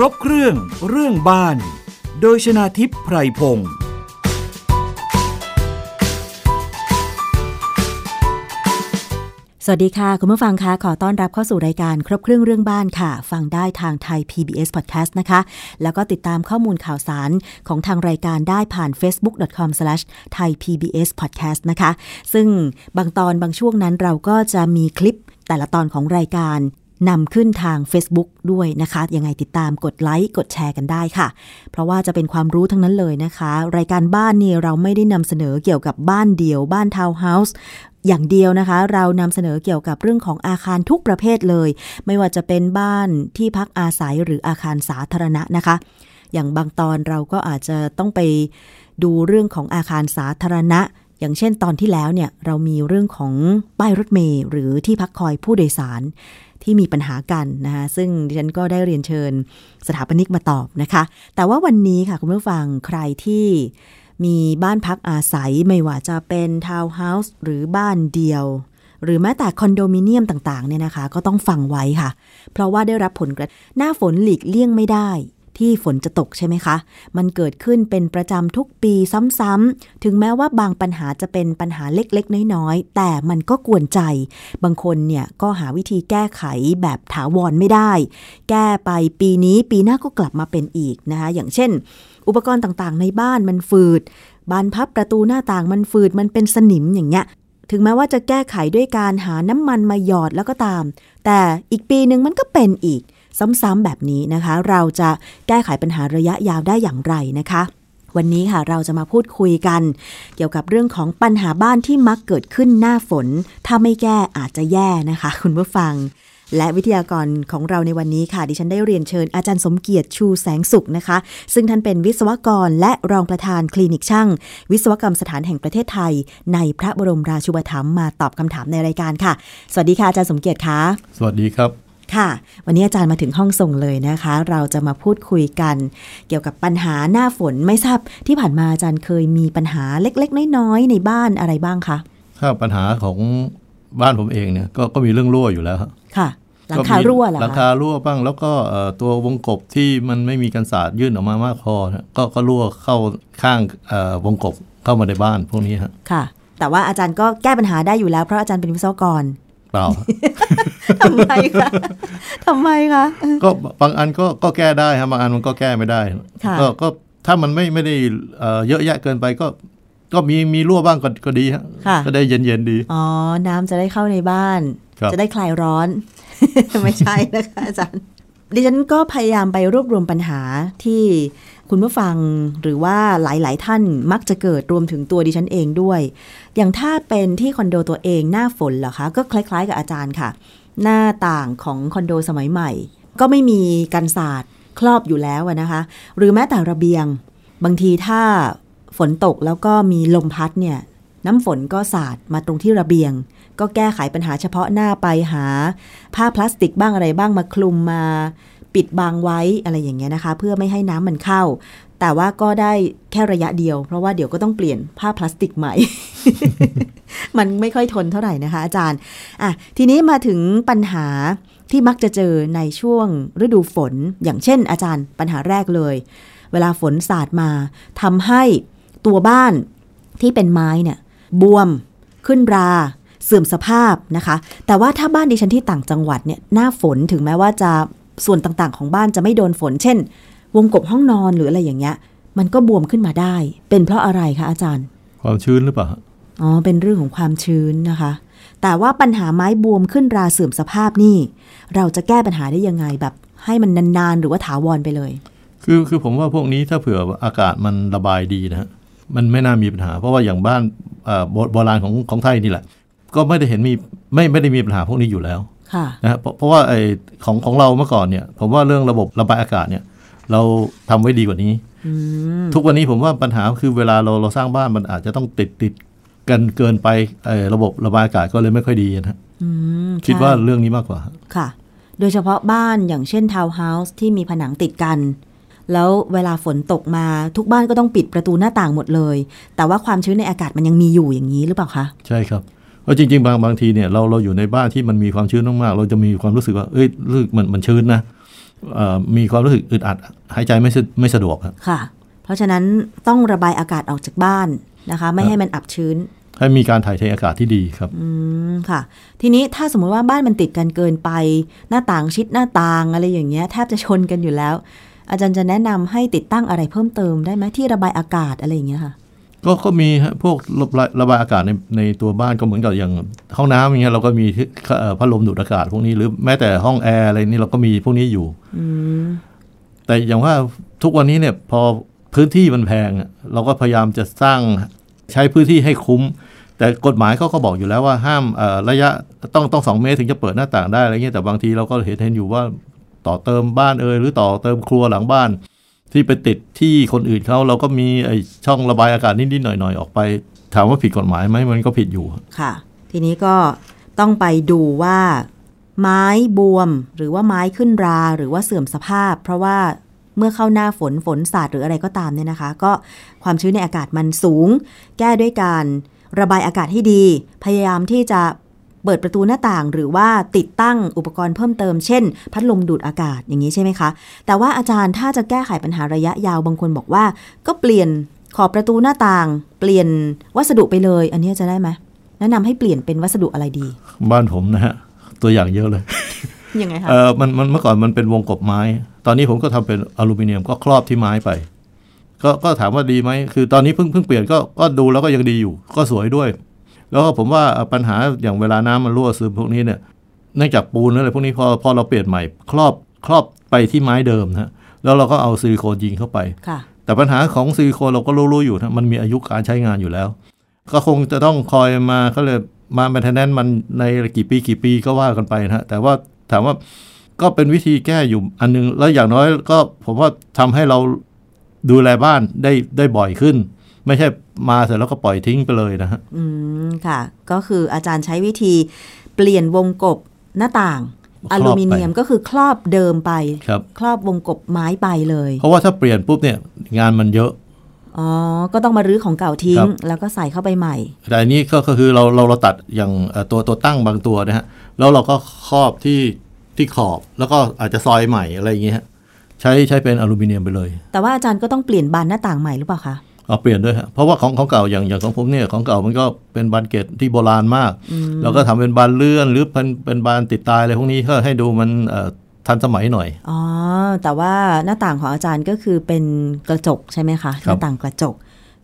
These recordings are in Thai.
รบเครื่องเรื่องบ้าน โดยชนาทิพย์ไพรพงศ์สวัสดีค่ะ คุณผู้ฟังคะขอต้อนรับเข้าสู่รายการครบเครื่องเรื่องบ้านค่ะ ฟังได้ทางไทย PBS Podcast นะคะ แล้วก็ติดตามข้อมูลข่าวสารของทางรายการได้ผ่าน facebook.com/thaipbspodcast นะคะ ซึ่งบางตอนบางช่วงนั้นเราก็จะมีคลิปแต่ละตอนของรายการ นำขึ้นทาง Facebook ด้วยนะคะ ยังไงติดตามกดไลค์ กดแชร์กันได้ค่ะ เพราะว่าจะเป็นความรู้ทั้งนั้นเลยนะคะ รายการบ้านนี่เราไม่ได้นำเสนอเกี่ยวกับบ้านเดี่ยว บ้านทาวน์เฮาส์อย่างเดียวนะคะ เรานำเสนอเกี่ยวกับเรื่องของอาคารทุกประเภทเลย ไม่ว่าจะเป็นบ้านที่พักอาศัยหรืออาคารสาธารณะนะคะ อย่างบางตอนเราก็อาจจะต้องไปดูเรื่องของอาคารสาธารณะ อย่างเช่นตอนที่แล้วเนี่ยเรามีเรื่องของป้ายรถเมล์หรือที่พักคอยผู้โดยสารที่มีปัญหากันนะคะซึ่งดิฉันก็ได้เรียนเชิญสถาปนิกมาตอบนะคะ แต่ว่าวันนี้ค่ะคุณผู้ฟังใครที่มีบ้านพักอาศัยไม่ว่าจะเป็นทาวน์เฮาส์หรือบ้านเดียว หรือแม้แต่คอนโดมิเนียมต่างๆเนี่ยนะคะ ก็ต้องฟังไว้ค่ะ เพราะว่าได้รับผลกระหน้าฝนหลีกเลี่ยงไม่ได้ ที่ฝนจะตกใช่ไหมคะ มันเกิดขึ้นเป็นประจำทุกปีซ้ำๆ ถึงแม้ว่าบางปัญหาจะเป็นปัญหาเล็กๆ น้อยๆ แต่มันก็กวนใจ บางคนเนี่ยก็หาวิธีแก้ไขแบบถาวรไม่ได้ แก้ไปปีนี้ปีหน้าก็กลับมาเป็นอีกนะคะ อย่างเช่น อุปกรณ์ต่างๆ ในบ้านมันฝืด บานพับประตูหน้าต่างมันฝืด มันเป็นสนิมอย่างเงี้ยถึงแม้ว่าจะแก้ไขด้วยการหาน้ำมันมาหยอดแล้วก็ตาม แต่อีกปีหนึ่งมันก็เป็นอีก ซ้ำๆแบบนี้นะคะ เราจะแก้ไขปัญหาระยะยาวได้อย่างไรนะคะ วันนี้ค่ะเราจะมาพูดคุยกัน เกี่ยวกับเรื่องของปัญหาบ้านที่มักเกิดขึ้นหน้าฝน ถ้าไม่แก้อาจจะแย่นะคะ คุณผู้ฟังและวิทยากรของเราในวันนี้ค่ะ ดิฉันได้เรียนเชิญอาจารย์สมเกียรติชูแสงสุขนะคะ ซึ่งท่านเป็นวิศวกรและรองประธานคลินิกช่าง วิศวกรรมสถานแห่งประเทศไทย ในพระบรมราชูปถัมภ์มาตอบคำถามในรายการค่ะ สวัสดีค่ะอาจารย์สมเกียรติค่ะ สวัสดีครับ ค่ะ วันนี้อาจารย์มาถึงห้องส่งเลยนะคะ เราจะมาพูดคุยกัน เกี่ยวกับปัญหาหน้าฝนไม่ทราบที่ผ่านมาอาจารย์เคยมีปัญหาเล็ก ๆ น้อยๆในบ้านอะไรบ้างคะถ้าปัญหาของบ้านผมเองเนี่ยกก็มีเรื่องรั่วอยู่แล้วค่ะหลังคารั่วเหรอหลังคารั่วบ้าง แล้วก็ตัววงกบที่มันไม่มีกันศาสตร์ยื่นออกมามากพอก็ก็รั่วเข้าข้างวงกบเข้ามาในบ้านพวกนี้ครับค่ะ แต่ว่าอาจารย์ก็แก้ปัญหาได้อยู่แล้วเพราะอาจารย์เป็นวิศวกร เปล่าทำไมคะทำไมคะก็บางอันก็ก็แก้ได้ครับบางอันมันก็แก้ไม่ได้ก็ก็ถ้ามันไม่ไม่ได้เยอะแยะเกินไปก็ก็มีมีรั่วบ้างก็ก็ดีฮะก็ได้เย็นเย็นดี อ๋อ น้ำจะได้เข้าในบ้าน จะได้คลายร้อน ไม่ใช่นะคะอาจารย์ดิฉันก็พยายามไปรวบรวมปัญหาที่ คุณผู้ฟังหรือว่าหลาย ๆ ท่านมักจะเกิดรวมถึงตัวดิฉันเองด้วย อย่างถ้าเป็นที่คอนโดตัวเองหน้าฝนเหรอคะ ก็คล้าย ๆ กับอาจารย์ค่ะ หน้าต่างของคอนโดสมัยใหม่ ก็ไม่มีกันศาสตร์ครอบอยู่แล้วนะคะ หรือแม้แต่ระเบียง บางทีถ้าฝนตกแล้วก็มีลมพัดเนี่ยน้ำฝนก็สาดมาตรงที่ระเบียง ก็แก้ไขปัญหาเฉพาะหน้าไปหา ผ้าพลาสติกบ้างอะไรบ้างมาคลุมมา ปิดบังไว้อะไรอย่างเงี้ยนะคะ เพื่อไม่ให้น้ำมันเข้า แต่ว่าก็ได้แค่ระยะเดียว เพราะว่าเดี๋ยวก็ต้องเปลี่ยนผ้าพลาสติกใหม่ มันไม่ค่อยทนเท่าไหร่นะคะ อาจารย์อะทีนี้มาถึงปัญหาที่มักจะเจอในช่วงฤดูฝน อย่างเช่น อาจารย์ปัญหาแรกเลย เวลาฝนสาดมาทำให้ตัวบ้านที่เป็นไม้เนี่ยบวมขึ้นราเสื่อมสภาพนะคะ แต่ว่าถ้าบ้านดิฉันที่ต่างจังหวัดเนี่ยหน้าฝนถึงแม้ว่าจะ ส่วนต่างๆ ของบ้านจะไม่โดนฝน เช่น วงกบห้องนอนหรืออะไรอย่างเงี้ย มันก็บวมขึ้นมาได้ เป็นเพราะอะไรคะอาจารย์ ความชื้นหรือเปล่าอ๋อเป็นเรื่องของความชื้นนะคะ แต่ว่าปัญหาไม้บวมขึ้นราเสื่อมสภาพนี่ เราจะแก้ปัญหาได้ยังไงแบบให้มันนานๆ หรือว่าถาวรไปเลย คือคือผมว่าพวกนี้ถ้าเผื่ออากาศมันระบายดีนะมันไม่น่ามีปัญหา เพราะว่าอย่างบ้านโบราณของของไทยนี่แหละ ก็ไม่ได้เห็นมีไม่ไม่ได้มีปัญหาพวกนี้อยู่แล้ว นะเพราะเพราะว่าไอ้ของของเราเมื่อก่อนเนี่ย ผมว่าเรื่องระบบระบายอากาศเนี่ย เราทำไว้ดีกว่านี้ทุกวันนี้ผมว่าปัญหาคือเวลาเราเราสร้างบ้านมันอาจจะต้องติดติดกันเกินไปไอ้ระบบระบายอากาศก็เลยไม่ค่อยดีนะคิดว่าเรื่องนี้มากกว่าค่ะ โดยเฉพาะบ้านอย่างเช่นทาวน์เฮาส์ที่มีผนังติดกัน แล้วเวลาฝนตกมาทุกบ้านก็ต้องปิดประตูหน้าต่างหมดเลย แต่ว่าความชื้นในอากาศมันยังมีอยู่อย่างนี้หรือเปล่าคะ ใช่ครับ เพราะจริง ๆ บางบางทีเนี่ยเราเราอยู่ในบ้านที่มันมีความชื้นมากๆเราจะมีความรู้สึกว่าเอ้ยรู้สึกมันมันชื้นนะมีความรู้สึกอึดอัดหายใจไม่ไม่สะดวกครับค่ะ เพราะฉะนั้นต้องระบายอากาศออกจากบ้านนะคะ ไม่ให้มันอับชื้น ให้มีการถ่ายเทอากาศที่ดีครับอืมค่ะ ทีนี้ถ้าสมมติว่าบ้านมันติดกันเกินไป หน้าต่างชิดหน้าต่างอะไรอย่างเงี้ยแทบจะชนกันอยู่แล้ว อาจารย์จะแนะนำให้ติดตั้งอะไรเพิ่มเติมได้ไหมที่ระบายอากาศอะไรอย่างเงี้ยค่ะ ก็ก็มีฮะพวกระระบายอากาศในในตัวบ้านก็เหมือนกับอย่างห้องน้ำอย่างเงี้ยเราก็มีพัดลมดูดอากาศพวกนี้หรือแม้แต่ห้องแอร์อะไรนี่เราก็มีพวกนี้อยู่แต่อย่างว่าทุกวันนี้เนี่ยพอพื้นที่มันแพงเราก็พยายามจะสร้างใช้พื้นที่ให้คุ้ม แต่กฎหมายเขาก็บอกอยู่แล้วว่าห้ามระยะต้องต้องสองเมตรถึงจะเปิดหน้าต่างได้อะไรเงี้ยแต่บางทีเราก็เห็นเห็นอยู่ว่าต่อเติมบ้านเอยหรือต่อเติมครัวหลังบ้าน ที่ไปติดที่คนอื่นเขาเราก็มีไอช่องระบายอากาศนิดๆหน่อยๆออกไป ถามว่าผิดกฎหมายไหมมันก็ผิดอยู่ค่ะ ทีนี้ก็ต้องไปดูว่า ไม้บวมหรือว่าไม้ขึ้นราหรือว่าเสื่อมสภาพ เพราะว่าเมื่อเข้าหน้าฝนฝนสาดหรืออะไรก็ตามเนี่ยนะคะ ก็ความชื้นในอากาศมันสูง แก้ด้วยการระบายอากาศให้ดี พยายามที่จะ เปิดประตูหน้าต่างหรือว่าติดตั้งอุปกรณ์เพิ่มเติม เช่น พัดลมดูดอากาศอย่างนี้ใช่ไหมคะ แต่ว่าอาจารย์ถ้าจะแก้ไขปัญหาระยะยาวบางคนบอกว่า ก็เปลี่ยนขอบประตูหน้าต่าง เปลี่ยนวัสดุไปเลย อันนี้จะได้ไหมแนะนำให้เปลี่ยนเป็นวัสดุอะไรดี บ้านผมนะฮะตัวอย่างเยอะเลยยังไงคะเออมันมันเมื่อก่อนมันเป็นวงกบไม้ ตอนนี้ผมก็ทำเป็นอลูมิเนียมก็ครอบที่ไม้ไปก็ก็ถามว่าดีไหม คือตอนนี้เพิ่งเพิ่งเปลี่ยนก็ก็ดูแล้วก็ยังดีอยู่ ก็สวยด้วย แล้วก็ผมว่าปัญหาอย่างเวลาน้ำมันรั่วซึมพวกนี้เนี่ยเนื่องจากปูนอะไรพวกนี้พอพอเราเปลี่ยนใหม่ ครอบครอบไปที่ไม้เดิมนะแล้วเราก็เอาซิลิโคนยิงเข้าไปแต่ปัญหาของซิลิโคนเราก็รู้ๆอยู่นะมันมีอายุการใช้งานอยู่แล้ว ก็คงจะต้องคอยมาก็เลยมาแมนเทนแนนมันในกี่ปีกี่ปีก็ว่ากันไปนะแต่ว่าถามว่าก็เป็นวิธีแก้อยู่อันนึง แล้วอย่างน้อยก็ผมว่าทำให้เราดูแลบ้านได้ได้บ่อยขึ้น ไม่ใช่มาเสร็จแล้วก็ปล่อยทิ้งไปเลยนะฮะอืมค่ะ ก็คืออาจารย์ใช้วิธีเปลี่ยนวงกบหน้าต่างอลูมิเนียมก็คือครอบเดิมไปครับครอบวงกบไม้ไปเลย เพราะว่าถ้าเปลี่ยนปุ๊บเนี่ยงานมันเยอะอ๋อ ก็ต้องมารื้อของเก่าทิ้ง แล้วก็ใส่เข้าไปใหม่ แต่อันนี้ก็คือเราเราเราตัดอย่างตัวตัวตั้งบางตัวนะฮะ แล้วเราก็ครอบที่ที่ขอบ แล้วก็อาจจะซอยใหม่อะไรอย่างเงี้ยใช้ใช้เป็นอลูมิเนียมไปเลย แต่ว่าอาจารย์ก็ต้องเปลี่ยนบานหน้าต่างใหม่หรือเปล่าคะ เอาเปลี่ยนด้วยฮะเพราะว่าของของเก่าอย่างอย่างของผมเนี่ยของเก่ามันก็เป็นบานเกตที่โบราณมากเราก็ทำเป็นบานเลื่อนหรือเป็นเป็นบานติดตายอะไรพวกนี้ก็ให้ดูมันทันสมัยหน่อย อ๋อ แต่ว่าหน้าต่างของอาจารย์ก็คือเป็นกระจกใช่ไหมคะ หน้าต่างกระจก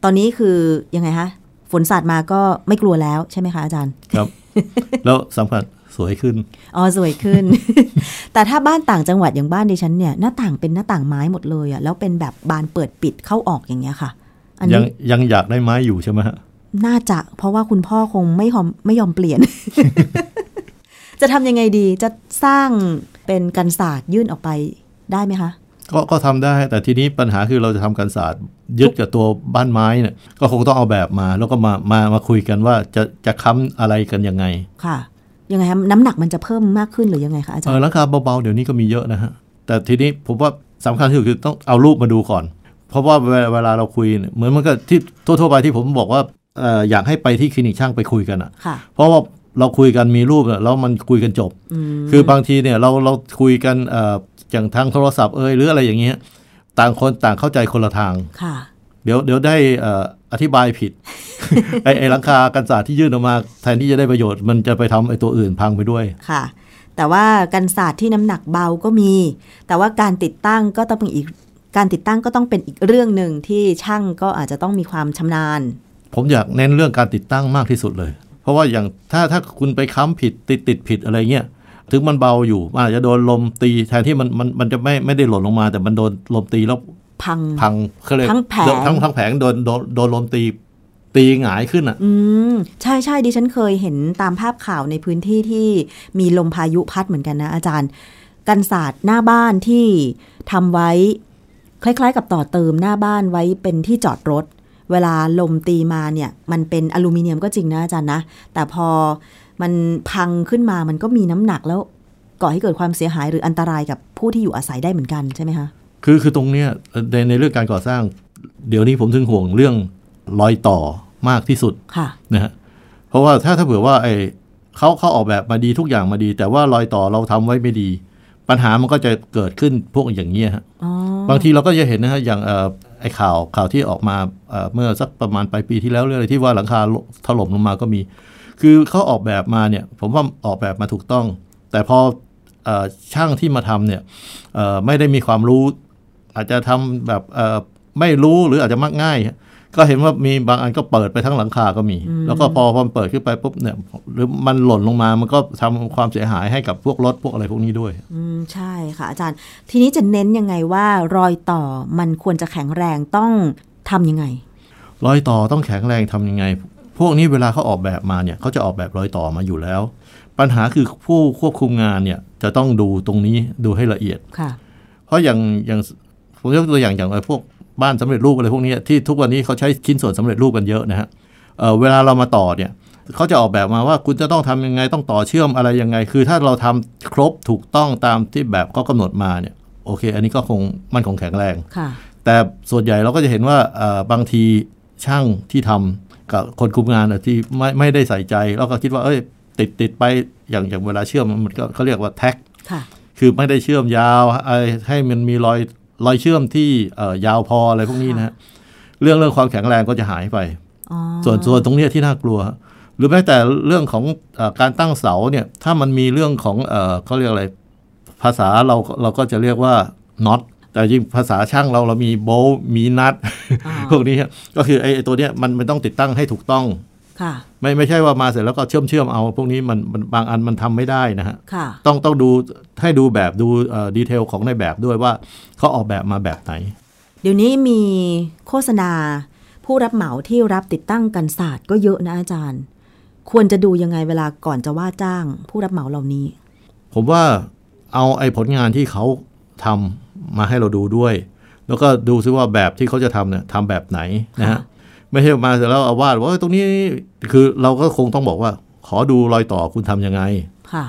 ตอนนี้คือยังไงคะฝนสาดมาก็ไม่กลัวแล้วใช่ไหมคะอาจารย์ ครับ แล้วสำคัญสวยขึ้น อ๋อ สวยขึ้น แต่ถ้าบ้านต่างจังหวัดอย่างบ้านดิฉันเนี่ยหน้าต่างเป็นหน้าต่างไม้หมดเลยอะแล้วเป็นแบบบานเปิดปิดเข้าออกอย่างเงี้ยค่ะ ยังยังอยากได้ไม้อยู่ใช่ไหมฮะน่าจะเพราะว่าคุณพ่อคงไม่ยอมไม่ยอมเปลี่ยน จะทำยังไงดีจะสร้างเป็นกันศาสตร์ยื่นออกไปได้ไหมคะก็ก็ทำได้แต่ทีนี้ปัญหาคือเราจะทำกันศาสตร์ยึดกับตัวบ้านไม้เนี่ยก็คงต้องเอาแบบมา แล้วก็มามามาคุยกันว่าจะจะค้าอะไรกันยังไงค่ะยังไงครับน้ำหนักมันจะเพิ่มมากขึ้นหรือยังไงคะอาจารย์ราคาเบาๆเดี๋ยวนี้ก็มีเยอะนะฮะแต่ทีนี้ผมว่าสำคัญที่สุดคือต้องเอารูปมาดูก่อน เพราะว่าเวลาเราคุยเหมือนมันก็ที่ทั่วๆไปที่ผมบอกว่าอยากให้ไปที่คลินิกช่างไปคุยกันอะ เพราะว่าเราคุยกันมีรูปแล้วมันคุยกันจบ คือบางทีเนี่ยเราเราคุยกันอย่างทางโทรศัพท์เอ่ยหรืออะไรอย่างเงี้ยต่างคนต่างเข้าใจคนละทางเดี๋ยวเดี๋ยวได้อธิบายผิดไอ้ไอ้หลังคากันศาสตร์ที่ยื่นออกมา แทนที่จะได้ประโยชน์มันจะไปทำไอ้ตัวอื่นพังไปด้วยค่ะ แต่ว่ากันศาสตร์ที่น้ำหนักเบาก็มี แต่ว่าการติดตั้งก็ต้องเป็นอีก การติดตั้งก็ต้องเป็นอีกเรื่องหนึ่งที่ช่างก็อาจจะต้องมีความชำนาญ ผมอยากเน้นเรื่องการติดตั้งมากที่สุดเลย เพราะว่าอย่างถ้าถ้าคุณไปค้ำผิดติดติดผิดอะไรเงี้ยถึงมันเบาอยู่อาจจะโดนลมตีแทนที่มันมันมันจะไม่ไม่ได้หล่นลงมา แต่มันโดนลมตีแล้วพังพังเขาเลยทั้งแผงทั้งทั้งแผงโดนโดนโดนลมตีตีหงายขึ้นอะ อืม ใช่ใช่ดิฉันเคยเห็นตามภาพข่าวในพื้นที่ที่มีลมพายุพัดเหมือนกันนะอาจารย์ กันศาสตร์หน้าบ้านที่ทำไว้ คล้ายๆ กับต่อเติมหน้าบ้านไว้เป็นที่จอดรถ เวลาลมตีมาเนี่ย มันเป็นอลูมิเนียมก็จริงนะอาจารย์นะ แต่พอมันพังขึ้นมามันก็มีน้ำหนักแล้วก่อให้เกิดความเสียหายหรืออันตรายกับผู้ที่อยู่อาศัยได้เหมือนกันใช่ไหมคะคือคือตรงเนี้ยในในเรื่องการก่อสร้าง เดี๋ยวนี้ผมถึงห่วงเรื่องรอยต่อมากที่สุดค่ะนะฮะเพราะว่าถ้าถ้าเผื่อว่าไอ้เขาเขาออกแบบมาดีทุกอย่างมาดี แต่ว่ารอยต่อเราทำไว้ไม่ดี ปัญหามันก็จะเกิดขึ้นพวกอย่างนี้ฮะบางทีเราก็จะเห็นนะฮะอย่างไอ้ข่าวข่าวที่ออกมาเมื่อสักประมาณปลายปีที่แล้วเรื่องอะไรที่ว่าหลังคาถล่มลงมาก็มี คือเขาออกแบบมาเนี่ย ผมว่าออกแบบมาถูกต้อง แต่พอช่างที่มาทำเนี่ยไม่ได้มีความรู้ อาจจะทำแบบไม่รู้หรืออาจจะมักง่าย ก็เห็นว่ามีบางอันก็เปิดไปทั้งหลังคาก็มี แล้วก็พอพอเปิดขึ้นไปปุ๊บเนี่ยหรือมันหล่นลงมามันก็ทำความเสียหายให้กับพวกรถพวกอะไรพวกนี้ด้วย อืมใช่ค่ะอาจารย์ ทีนี้จะเน้นยังไงว่ารอยต่อมันควรจะแข็งแรงต้องทํำยังไง รอยต่อต้องแข็งแรงทํำยังไง พวกนี้เวลาเขาออกแบบมาเนี่ยเขาจะออกแบบรอยต่อมาอยู่แล้ว ปัญหาคือผู้ควบคุมงานเนี่ยจะต้องดูตรงนี้ดูให้ละเอียดค่ะ เพราะอย่างอย่างผมยกตัวอย่างอย่างพวก บ้านสำเร็จรูปอะไรพวกนี้ที่ทุกวันนี้เขาใช้ชิ้นส่วนสำเร็จรูปกันเยอะนะฮะเเวลาเรามาต่อเนี่ยเขาจะออกแบบมาว่าคุณจะต้องทำยังไงต้องต่อเชื่อมอะไรยังไง คือถ้าเราทำครบถูกต้องตามที่แบบเขากาหนดมาเนี่ยโอเค อันนี้ก็คงมันคงแข็งแรงแต่ส่วนใหญ่เราก็จะเห็นว่าบางทีช่างที่ทำกับคนคุมงานที่ไม่ไม่ได้ใส่ใจแล้วก็คิดว่าเอ้ย ติดติดไปอย่างอย่างเวลาเชื่อมมันก็เขาเรียกว่าแท็กคือไม่ได้เชื่อมยาวให้มันมีรอย รอยเชื่อมที่ยาวพออะไรพวกนี้นะเรื่องเรื่องความแข็งแรงก็จะหายไป ส่วนส่วนตรงนี้ที่น่ากลัว หรือแม้แต่เรื่องของอการตั้งเสาเนี่ยถ้ามันมีเรื่องของเขาเรียกอะไร ภาษาเราเราก็จะเรียกว่าน็อตแต่จริงภาษาช่างเราเรามีโบมีนัดพวกนี้ก็คือไอ้ตัวเนี้ยมันมันต้องติดตั้งให้ถูกต้อง ไม่ไม่ใช่ว่ามาเสร็จแล้วก็เชื่อมเชื่อมเอา พวกนี้มันบางอันมันทำไม่ได้นะฮะต้องต้องดูให้ดูแบบดูดีเทลของในแบบด้วยว่าเขาออกแบบมาแบบไหน เดี๋ยวนี้มีโฆษณา ผู้รับเหมาที่รับติดตั้งกันศาสตร์ก็เยอะนะอาจารย์ ควรจะดูยังไงเวลาก่อนจะว่าจ้าง ผู้รับเหมาเหล่านี้ ผมว่าเอาไอ้ผลงานที่เขาทำมาให้เราดูด้วย แล้วก็ดูซิว่าแบบที่เขาจะทำเนี่ยทำแบบไหนนะฮะ ไม่ใช่มาเสร็จแล้วเอาวาดว่าตรงนี้คือเราก็คงต้องบอกว่า ขอดูรอยต่อคุณทํำยังไง ค่ะ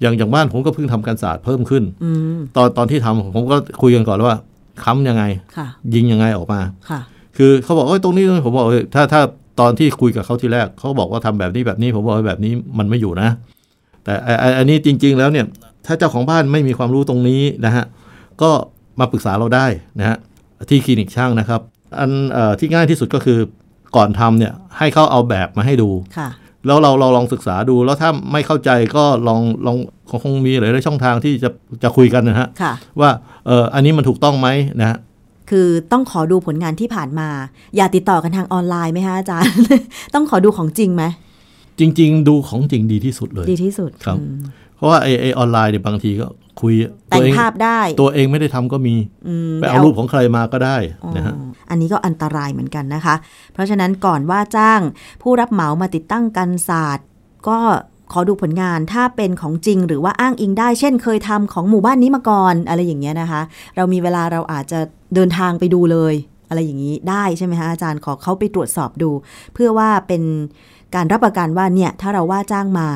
อย่างอย่างบ้านผมก็เพิ่งทำการศาสตร์เพิ่มขึ้นตอนตอนที่ทำผมก็คุยกันก่อนว่าค้ำยังไงยิงยังไงออกมาค่ะ คือเขาบอกเอ้ยตรงนี้ผมบอกถ้าถ้าตอนที่คุยกับเขาทีแรกเขาบอกว่าทำแบบนี้แบบนี้ผมบอกแบบนี้มันไม่อยู่นะ แต่อันนี้จริง ๆ แล้วเนี่ย ถ้าเจ้าของบ้านไม่มีความรู้ตรงนี้นะฮะก็มาปรึกษาเราได้นะฮะที่คลินิกช่างนะครับ อันที่ง่ายที่สุดก็คือก่อนทำเนี่ยให้เขาเอาแบบมาให้ดูแล้วเราเราลองศึกษาดูแล้วถ้าไม่เข้าใจก็ลองลองคงมีหลายๆช่องทางที่จะจะคุยกันนะฮะว่าเอออันนี้มันถูกต้องไหมนะฮะคือต้องขอดูผลงานที่ผ่านมา อย่าติดต่อกันทางออนไลน์ไหมฮะอาจารย์ ต้องขอดูของจริงไหมจริง ๆ ดูของจริงดีที่สุดเลย ดีที่สุดครับ เพราะว่าไอไอออนไลน์เนี่ยบางทีก็ คุยแต่งภาพได้ ตัวเองไม่ได้ทำก็มีไปเอารูปของใครมาก็ได้นะฮะอันนี้ก็อันตรายเหมือนกันนะคะ เพราะฉะนั้นก่อนว่าจ้างผู้รับเหมามาติดตั้งกันศาสตร์ ก็ขอดูผลงานถ้าเป็นของจริงหรือว่าอ้างอิงได้ เช่นเคยทำของหมู่บ้านนี้มาก่อนอะไรอย่างเงี้ยนะคะ เรามีเวลาเราอาจจะเดินทางไปดูเลย อะไรอย่างนี้ได้ใช่ไหมคะอาจารย์ขอเขาไปตรวจสอบดู เพื่อว่าเป็นการรับประกันว่าเนี่ยถ้าเราว่าจ้างมา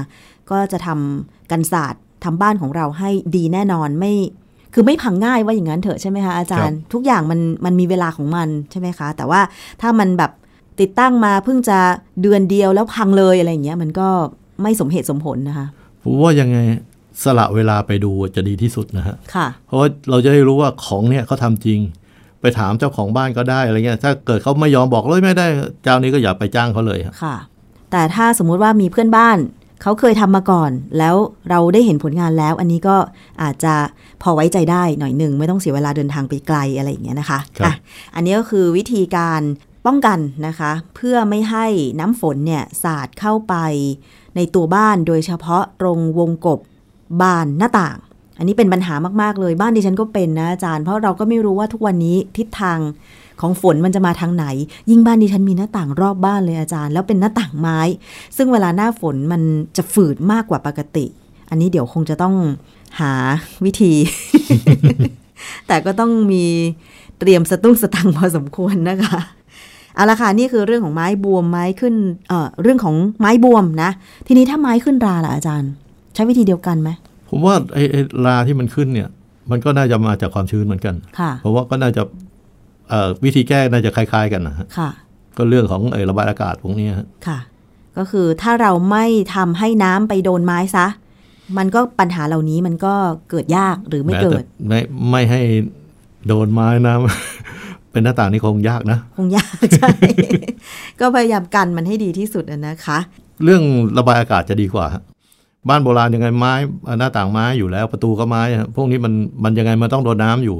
ก็จะทำกันศาสตร์ ทำบ้านของเราให้ดีแน่นอนไม่คือไม่พังง่ายว่าอย่างนั้นเถอะใช่ไหมคะอาจารย์ ทุกอย่างมันมันมีเวลาของมันใช่ไหมคะ แต่ว่าถ้ามันแบบติดตั้งมาเพิ่งจะเดือนเดียวแล้วพังเลยอะไรอย่างเงี้ยมันก็ไม่สมเหตุสมผลนะคะผมว่ายังไงสละเวลาไปดูจะดีที่สุดนะฮะค่ะเพราะว่าเราจะได้รู้ว่าของเนี่ยเขาทาจริง ไปถามเจ้าของบ้านก็ได้อะไรเงี้ยถ้าเกิดเขาไม่ยอมบอกเลยไม่ได้เจ้านี้ก็อย่าไปจ้างเขาเลยค่ะ แต่ถ้าสมมุติว่ามีเพื่อนบ้าน เขาเคยทำมาก่อน แล้วเราได้เห็นผลงานแล้ว อันนี้ก็อาจจะพอไว้ใจได้หน่อยหนึ่ง ไม่ต้องเสียเวลาเดินทางไปไกลอะไรอย่างเงี้ยนะคะอะอันนี้ก็คือวิธีการป้องกันนะคะ เพื่อไม่ให้น้ำฝนเนี่ยสาดเข้าไปในตัวบ้านโดยเฉพาะตรงวงกบบานหน้าต่าง อันนี้เป็นปัญหามาก ๆ เลยบ้านดิฉันก็เป็นนะอาจารย์ เพราะเราก็ไม่รู้ว่าทุกวันนี้ทิศทาง ของฝนมันจะมาทางไหน ยิ่งบ้านดิฉันมีหน้าต่างรอบบ้านเลยอาจารย์ แล้วเป็นหน้าต่างไม้ ซึ่งเวลาหน้าฝนมันจะฝืดมากกว่าปกติ อันนี้เดี๋ยวคงจะต้องหาวิธี แต่ก็ต้องมีเตรียมสตุ้งสตังพอสมควรนะคะเอาละค่ะนี่คือเรื่องของไม้บวมไม้ขึ้นเอ่อเรื่องของไม้บวมนะ ทีนี้ถ้าไม้ขึ้นราล่ะอาจารย์ ใช้วิธีเดียวกันไหมผมว่าไอ้ราที่มันขึ้นเนี่ย มันก็น่าจะมาจากความชื้นเหมือนกัน เพราะว่าก็น่าจะ วิธีแก้น่าจะคล้าย ๆ กันนะฮะก็เรื่องของระบายอากาศพวกนี้ค่ะ ก็คือถ้าเราไม่ทำให้น้ำไปโดนไม้ซะ มันก็ปัญหาเหล่านี้มันก็เกิดยากหรือไม่เกิด ไม่ไม่ให้โดนไม้นะเป็นหน้าต่างนี่คงยากนะ คงยากใช่ ก็พยายามกันมันให้ดีที่สุดนะคะ เรื่องระบายอากาศจะดีกว่า บ้านโบราณยังไงไม้หน้าต่างไม้อยู่แล้วประตูก็ไม้ พวกนี้มันมันยังไงมันต้องโดนน้าอยู่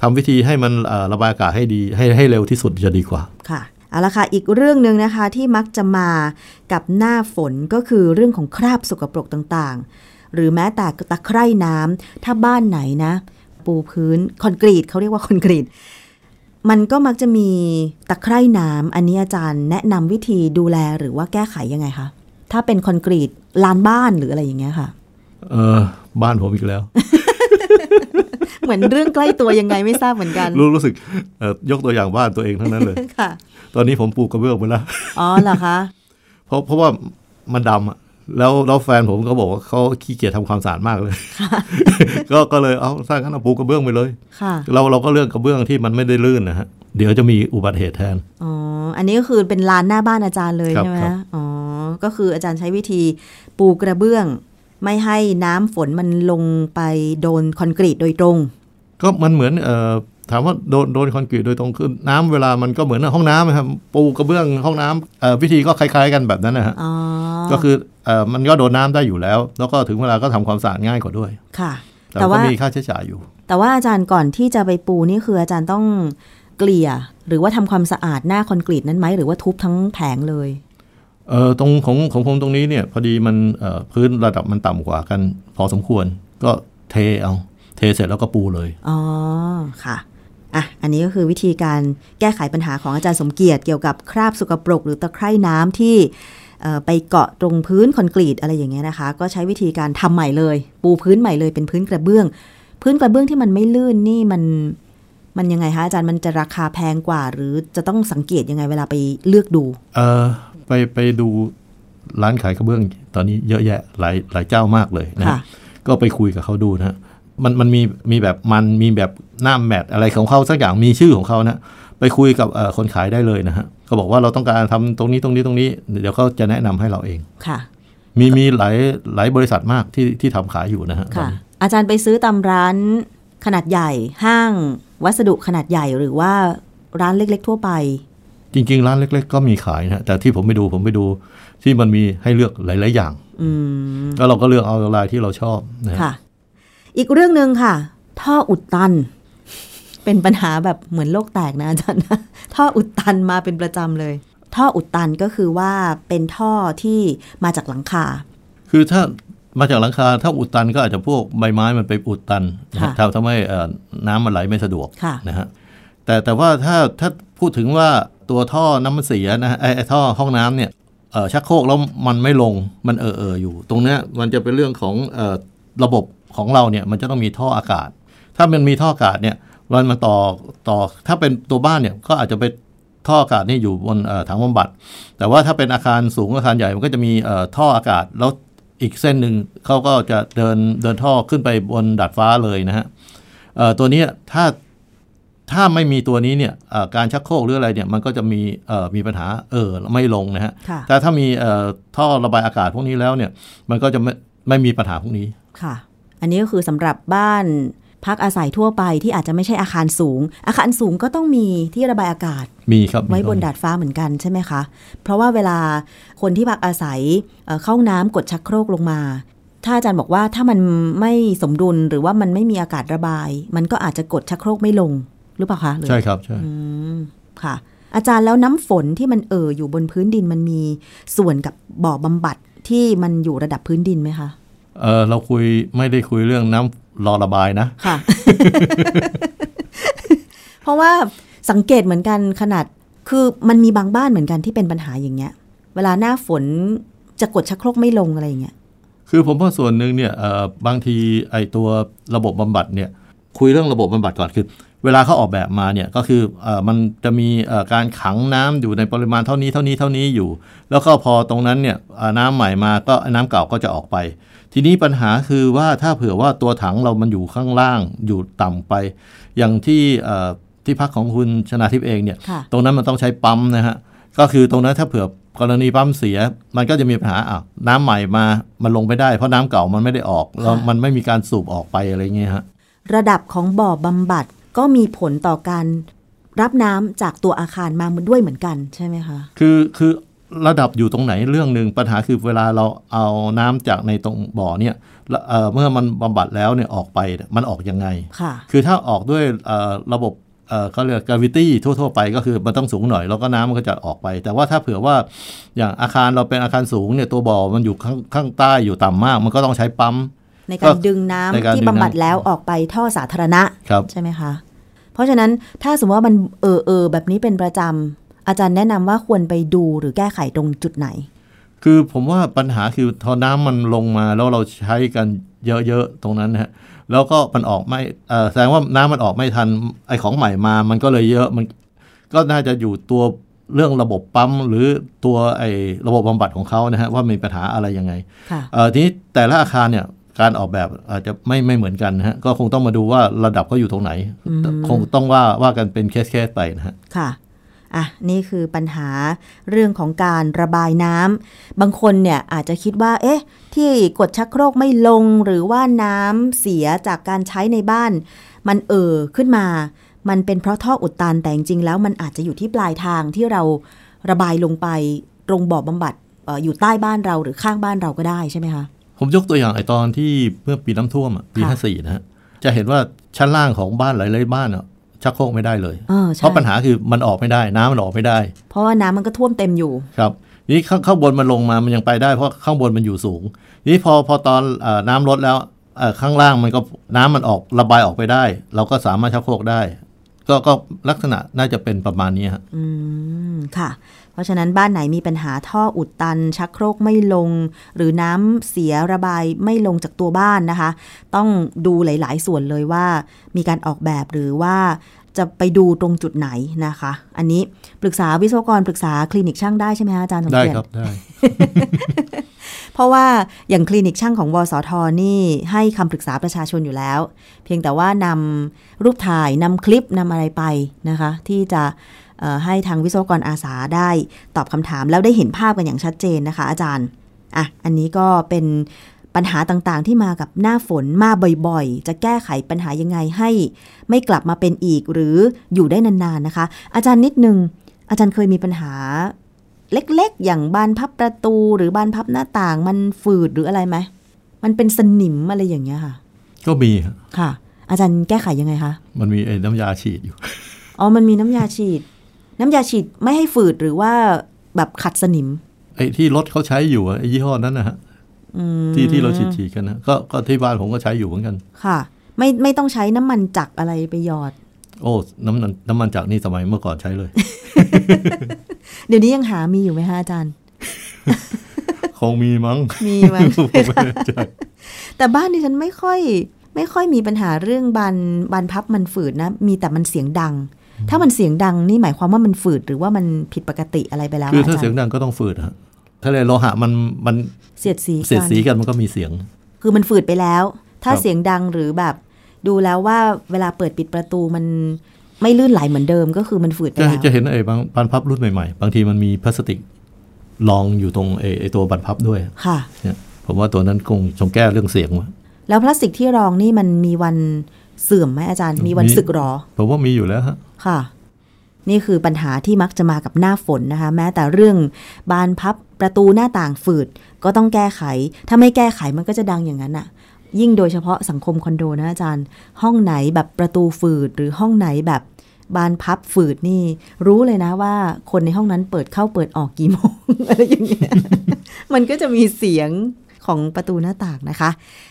ทำวิธีให้มันระบายอากาศให้ดีให้ให้เร็วที่สุดจะดีกว่าค่ะเอาละค่ะอีกเรื่องหนึ่งนะคะที่มักจะมากับหน้าฝนก็คือเรื่องของคราบสกปรกต่างๆ หรือแม้แต่ตะไคร่น้ำถ้าบ้านไหนนะ ปูพื้นคอนกรีตเขาเรียกว่าคอนกรีต มันก็มักจะมีตะไคร่น้ำอันนี้อาจารย์แนะนำวิธีดูแลหรือว่าแก้ไขยังไงคะถ้าเป็นคอนกรีตลานบ้านหรืออะไรอย่างเงี้ยค่ะ เออบ้านผมอีกแล้ว เหมือนเรื่องใกล้ตัวยังไงไม่ทราบเหมือนกัน รู้รู้สึกยกตัวอย่างบ้านตัวเองทั้งนั้นเลยค่ะ ตอนนี้ผมปลูกกระเบื้องไปแล้วอ๋อเหรอคะเพราะเพราะว่ามันดำอะแล้วแล้วแฟนผมก็บอกว่าเขาขี้เกียจทำความสะอาดมากเลย ก็ก็เลยเอาสร้างขั้นปูกระเบื้องไปเลยเราเราก็เลือกกระเบื้องที่มันไม่ได้ลื่นนะฮะ เดี๋ยวจะมีอุบัติเหตุแทน อ๋อ อันนี้ก็คือเป็นลานหน้าบ้านอาจารย์เลยใช่ไหมอ๋อ ก็คืออาจารย์ใช้วิธีปูกระเบื้อง ไม่ให้น้ำฝนมันลงไปโดนคอนกรีตโดยตรง ก็มันเหมือนเอ่อถามว่าโดนโดนคอนกรีตโดยตรงคือน้ำเวลามันก็เหมือนห้องน้ำครับปูกระเบื้องห้องน้ำวิธีก็คล้ายๆกันแบบนั้นนะฮะก็คือมันก็โดนน้าได้อยู่แล้ว แล้วก็ถึงเวลาก็ทำความสะอาดง่ายกว่าด้วยค่ะ แต่ว่ามีค่าใช้จ่ายอยู่ แต่ว่าอาจารย์ก่อนที่จะไปปูนี่คืออาจารย์ต้องเกลี่ย หรือว่าทำความสะอาดหน้าคอนกรีตนั้นไหมหรือว่าทุบทั้งแผงเลย เออตรงของของผมตรงนี้เนี่ยพอดีมันพื้นระดับมันต่ำกว่ากัน พอสมควรก็เทเอา เทเสร็จแล้วก็ปูเลย อ๋อ ค่ะอะ อันนี้ก็คือวิธีการแก้ไขปัญหาของอาจารย์สมเกียรติเกี่ยวกับคราบสกปรก หรือตะไคร่น้ำที่ไปเกาะตรงพื้นคอนกรีตอะไรอย่างเงี้ยนะคะ ก็ใช้วิธีการทำใหม่เลย ปูพื้นใหม่เลยเป็นพื้นกระเบื้อง พื้นกระเบื้องที่มันไม่ลื่นนี่มันมันยังไงคะอาจารย์มันจะราคาแพงกว่า หรือจะต้องสังเกตยังไงเวลาไปเลือกดู เออ ไปไปดูร้านขายกระเบื้อง ตอนนี้เยอะแยะหลายหลายเจ้ามากเลยนะก็ไปคุยกับเขาดูนะมันมันมีมีแบบมันมีแบบหน้าแมทอะไรของเขาสักอย่างมีชื่อของเขานะไปคุยกับคนขายได้เลยนะฮะเขาบอกว่าเราต้องการทำตรงนี้ตรงนี้ตรงนี้ เดี๋ยวเขาจะแนะนำให้เราเองค่ะ มีมีหลายหลายบริษัทมากที่ที่ทำขายอยู่นะฮะค่ะ อาจารย์ไปซื้อตามร้านขนาดใหญ่ ห้าง วัสดุขนาดใหญ่หรือว่าร้านเล็ก ๆ ทั่วไป จริง ๆ ร้านเล็ก ๆ ก็มีขายนะแต่ที่ผมไปดูผมไปดูที่มันมีให้เลือกหลาย ๆ อย่างแล้วเราก็เลือกเอาลายที่เราชอบนะค่ะ อีกเรื่องหนึ่งค่ะ ท่ออุดตัน เป็นปัญหาแบบเหมือนโลกแตกนะอาจารย์นะท่ออุดตันมาเป็นประจำเลย ท่ออุดตันก็คือว่าเป็นท่อที่มาจากหลังคา คือถ้ามาจากหลังคาถ้าอุดตันก็อาจจะพวกใบไม้มันไปอุดตันทำทำให้น้ำมันไหลไม่สะดวกนะฮะแต่แต่ว่าถ้าถ้าพูดถึงว่า ตัวท่อน้ำมันเสียนะไอ้ท่อห้องน้ำเนี่ยชักโครกแล้วมันไม่ลงมันเออเอออยู่ ตรงเนี้ยมันจะเป็นเรื่องของระบบของเราเนี่ยมันจะต้องมีท่ออากาศ ถ้ามันมีท่ออากาศเนี่ยมันมาต่อต่อถ้าเป็นตัวบ้านเนี่ยก็อาจจะไปท่ออากาศนี่อยู่บนถังบำบัด แต่ว่าถ้าเป็นอาคารสูงอาคารใหญ่มันก็จะมีท่ออากาศ แล้วอีกเส้นหนึ่งเขาก็จะเดินเดินท่อขึ้นไปบนดาดฟ้าเลยนะฮะตัวนี้ถ้า ถ้าไม่มีตัวนี้เนี่ยการชักโครกหรืออะไรเนี่ยมันก็จะมีมีปัญหาเออไม่ลงนะฮะแต่ถ้ามีท่อระบายอากาศพวกนี้แล้วเนี่ยมันก็จะไม่ไม่มีปัญหาพวกนี้ค่ะ อันนี้ก็คือสำหรับบ้านพักอาศัยทั่วไปที่อาจจะไม่ใช่อาคารสูง อาคารสูงก็ต้องมีที่ระบายอากาศ มีครับไว้บนดาดฟ้าเหมือนกันใช่ไหมคะ เพราะว่าเวลาคนที่พักอาศัยเข้าน้ำกดชักโครกลงมา ถ้าอาจารย์บอกว่าถ้ามันไม่สมดุลหรือว่ามันไม่มีอากาศระบาย มันก็อาจจะกดชักโครกไม่ลง หรือเปล่าคะใช่ครับใช่ค่ะ อาจารย์แล้วน้ำฝนที่มันเอ่ออยู่บนพื้นดินมันมีส่วนกับบ่อบำบัดที่มันอยู่ระดับพื้นดินไหมคะเออเราคุยไม่ได้คุยเรื่องน้ำรอระบายนะค่ะ เพราะว่าสังเกตเหมือนกันขนาดคือมันมีบางบ้านเหมือนกันที่เป็นปัญหาอย่างเงี้ย เวลาหน้าฝนจะกดชักโครกไม่ลงอะไรอย่างเงี้ยคือผมว่าส่วนหนึ่งเนี่ยบางทีไอตัวระบบบำบัดเนี่ย คุยเรื่องระบบบำบัดก่อนคือ เวลาเขาออกแบบมาเนี่ยก็คืออมันจะมีการขังน้ำอยู่ในปริมาณเท่านี้เท่านี้เท่านี้อยู่ แล้วก็พอตรงนั้นเนี่ยน้ำใหม่มาก็น้ำเก่าก็จะออกไป ทีนี้ปัญหาคือว่าถ้าเผื่อว่าตัวถังเรามันอยู่ข้างล่างอยู่ต่ำไป อย่างที่ที่พักของคุณชนาทิพย์เองเนี่ยตรงนั้นมันต้องใช้ปั๊มนะฮะก็คือตรงนั้นถ้าเผื่อกรณีปั๊มเสียมันก็จะมีปัญหาอะน้ำใหม่มามันลงไปได้เพราะน้ำเก่ามันไม่ได้ออกแล้วมันไม่มีการสูบออกไปอะไรเงี้ยฮะระดับของบ่อบำบัด ก็มีผลต่อการรับน้ำจากตัวอาคารมาด้วยเหมือนกันใช่ไหมคะ คือคือระดับอยู่ตรงไหนเรื่องหนึ่งปัญหาคือเวลาเราเอาน้ำจากในตรงบ่อเนี่ยเมื่อมันบำบัดแล้วเนี่ยออกไปมันออกยังไงค่ะคือถ้าออกด้วยระบบเขาเรียกกราวิตี้ทั่ว ๆ ไปก็คือมันต้องสูงหน่อย แล้วก็น้ำมันก็จะออกไป แต่ว่าถ้าเผื่อว่าอย่างอาคารเราเป็นอาคารสูงเนี่ยตัวบ่อมันอยู่ข้างข้างใต้อยู่ต่ำมาก มันก็ต้องใช้ปั๊มในการดึงน้ำที่บำบัดแล้วออกไปท่อสาธารณะใช่ไหมคะ เพราะฉะนั้นถ้าสมมติว่ามันเออเออแบบนี้เป็นประจำอาจารย์แนะนำว่าควรไปดูหรือแก้ไขตรงจุดไหน คือผมว่าปัญหาคือทอน้ำมันลงมาแล้วเราใช้กันเยอะๆตรงนั้นนะฮะแล้วก็มันออกไม่แสดงว่าน้ำมันออกไม่ทันไอของใหม่มา มันก็เลยเยอะมันก็น่าจะอยู่ตัวเรื่องระบบปั๊มหรือตัวไอระบบบำบัดของเขานะฮะว่ามีปัญหาอะไรยังไงทีนี้แต่ละอาคารเนี่ย การออกแบบอาจจะไม่ไม่เหมือนกันนะฮะก็คงต้องมาดูว่าระดับเขาอยู่ตรงไหน คงต้องว่าว่ากันเป็นเคสเคสไปนะฮะค่ะอะนี่คือปัญหาเรื่องของการระบายน้ำบางคนเนี่ยอาจจะคิดว่า เอ๊ะ ที่กดชักโครกไม่ลงหรือว่าน้ำเสียจากการใช้ในบ้าน มันเอ่อขึ้นมา มันเป็นเพราะท่ออุดตันแต่จริงแล้วมันอาจจะอยู่ที่ปลายทางที่เราระบายลงไปตรงบ่อบำบัดอยู่ใต้บ้านเราหรือข้างบ้านเราก็ได้ใช่ไหมคะ ผมยกตัวอย่างไอ้ตอนที่เมื่อปีน้ำท่วมปีห้าสี่นะฮะจะเห็นว่าชั้นล่างของบ้านหลายๆบ้านอะชักโครกไม่ได้เลย เพราะปัญหาคือมันออกไม่ได้ น้ำมันออกไม่ได้ เพราะว่าน้ำมันก็ท่วมเต็มอยู่ ครับ นี่ข้างข้างบนมันลงมา มันยังไปได้เพราะข้างบนมันอยู่สูง นี่พอพอตอนน้ำลดแล้วข้างล่างมันก็น้ำมันออกระบายออกไปได้ เราก็สามารถชักโครกได้ ก็ก็ลักษณะน่าจะเป็นประมาณนี้ครับอืมค่ะ เพราะฉะนั้นบ้านไหนมีปัญหาท่ออุดตัน ชักโครกไม่ลง หรือน้ำเสียระบายไม่ลงจากตัวบ้านนะคะ ต้องดูหลาย ๆ ส่วนเลยว่า มีการออกแบบหรือว่าจะไปดูตรงจุดไหนนะคะ อันนี้ปรึกษาวิศวกรปรึกษาคลินิกช่างได้ใช่ไหมคะอาจารย์สมเกียรติได้ครับได้เพราะว่าอย่างคลินิกช่างของวสทนี่ให้คำปรึกษาประชาชนอยู่แล้ว เพียงแต่ว่านำรูปถ่ายนำคลิปนำอะไรไปนะคะ ที่จะ ให้ทางวิศวกรอาสาได้ตอบคำถาม แล้วได้เห็นภาพกันอย่างชัดเจนนะคะ อาจารย์อะอันนี้ก็เป็นปัญหาต่างๆ ที่มากับหน้าฝนมาบ่อยๆ จะแก้ไขปัญหายังไงให้ ไม่กลับมาเป็นอีกหรืออยู่ได้นานๆนะคะ อาจารย์นิดนึง อาจารย์เคยมีปัญหาเล็กๆ อย่างบานพับประตูหรือบานพับหน้าต่างมันฝืดหรืออะไรไหมมันเป็นสนิมอะไรอย่างเงี้ยค่ะ ก็มีค่ะ อาจารย์แก้ไขยังไงคะ มันมีไอ้น้ำยาฉีดอยู่ อ๋อ มันมีน้ำยาฉีด น้ำยาฉีดไม่ให้ฝืดหรือว่าแบบขัดสนิม ไอ้ที่รถเขาใช้อยู่ไอ้ยี่ห้อนั้นนะฮะที่ที่เราฉีดฉีดกันนะก็ก็ที่บ้านผมก็ใช้อยู่เหมือนกัน ค่ะ ไม่ไม่ต้องใช้น้ำมันจักอะไรไปหยอด โอ้ น้ำมันน้ำมันจักนี่สมัยเมื่อก่อนใช้เลย เดี๋ยวนี้ยังหามีอยู่ไหมฮะอาจารย์คงมีมั้ง มีมั้งแต่บ้านนี้ฉันไม่ค่อย ไม่ค่อยมีปัญหาเรื่องบานบานพับมันฝืดนะ มีแต่มันเสียงดัง ถ้ามันเสียงดังนี่หมายความว่ามันฝืดหรือว่ามันผิดปกติอะไรไปแล้วคือถ้าเสียงดังก็ต้องฝืดฮะถ้าเลยโลหะมันมันเสียดสีเสียดสีกันมันก็มีเสียง คือมันฝืดไปแล้ว ถ้าเสียงดังหรือแบบ ดูแล้วว่าเวลาเปิดปิดประตูมันไม่ลื่นไหลเหมือนเดิมก็คือมันฝืดไปแล้วจะเห็นไอ้บางบานพับรุ่นใหม่ๆ บางทีมันมีพลาสติกรองอยู่ตรงไอ้ตัวบานพับด้วยค่ะเนี่ยผมว่าตัวนั้นคงชงแก้เรื่องเสียงมาแล้วพลาสติกที่รองนี่มันมีวันเสื่อมไหมอาจารย์ มีวันสึกหรอ ผมว่ามีอยู่แล้วฮะ ค่ะ นี่คือปัญหาที่มักจะมากับหน้าฝนนะคะ แม้แต่เรื่องบานพับประตูหน้าต่างฝืดก็ต้องแก้ไข ถ้าไม่แก้ไขมันก็จะดังอย่างนั้นอะยิ่งโดยเฉพาะสังคมคอนโดนะอาจารย์ ห้องไหนแบบประตูฝืดหรือห้องไหนแบบบานพับฝืดนี่ รู้เลยนะว่าคนในห้องนั้นเปิดเข้าเปิดออกกี่โมงอะไรอย่างเงี้ยมันก็จะมีเสียง ของประตูหน้าต่างนะคะ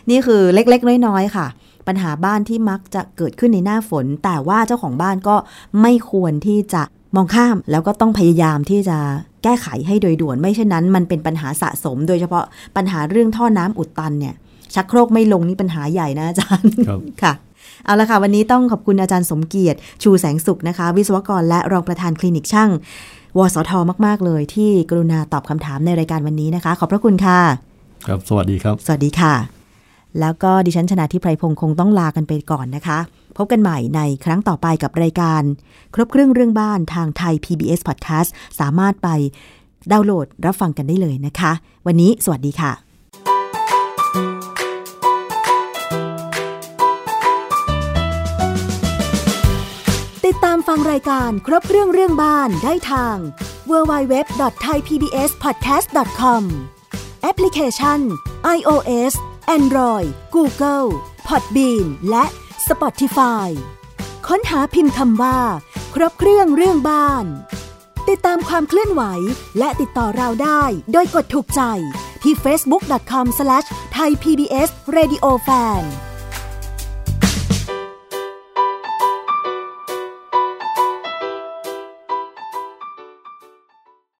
นี่คือเล็กๆ น้อยๆค่ะ ปัญหาบ้านที่มักจะเกิดขึ้นในหน้าฝน แต่ว่าเจ้าของบ้านก็ไม่ควรที่จะมองข้ามแล้วก็ต้องพยายามที่จะแก้ไขให้โดยด่วน ไม่เช่นนั้น มันเป็นปัญหาสะสม โดยเฉพาะปัญหาเรื่องท่อน้ำอุดตันเนี่ย ชักโครกไม่ลงนี่ปัญหาใหญ่นะอาจารย์ค่ะเอาละค่ะ วันนี้ต้องขอบคุณอาจารย์สมเกียรติ ชูแสงสุขนะคะ วิศวกรและรองประธานคลินิกช่างวสทมาก ๆ เลยที่กรุณาตอบคำถามในรายการวันนี้นะคะ ขอบพระคุณค่ะ ครับ สวัสดีครับ สวัสดีค่ะ แล้วก็ดิฉันชนะทิพไพรพงศ์คงต้องลากันไปก่อนนะคะ พบกันใหม่ในครั้งต่อไปกับรายการ ครบเครื่องเรื่องบ้านทางไทย PBS Podcast สามารถไปดาวน์โหลดรับฟังกันได้เลยนะคะ วันนี้สวัสดีค่ะติดตามฟังรายการครบเครื่องเรื่องบ้านได้ทาง www.thaipbspodcast.com แอปพลิเคชัน iOS Android Google Podbean และ Spotify ค้นหาพิมพ์คำว่า ครบเครื่องเรื่องบ้าน ติดตามความเคลื่อนไหวและติดต่อเราได้โดยกดถูกใจที่ facebook.com/thaipbsradiofan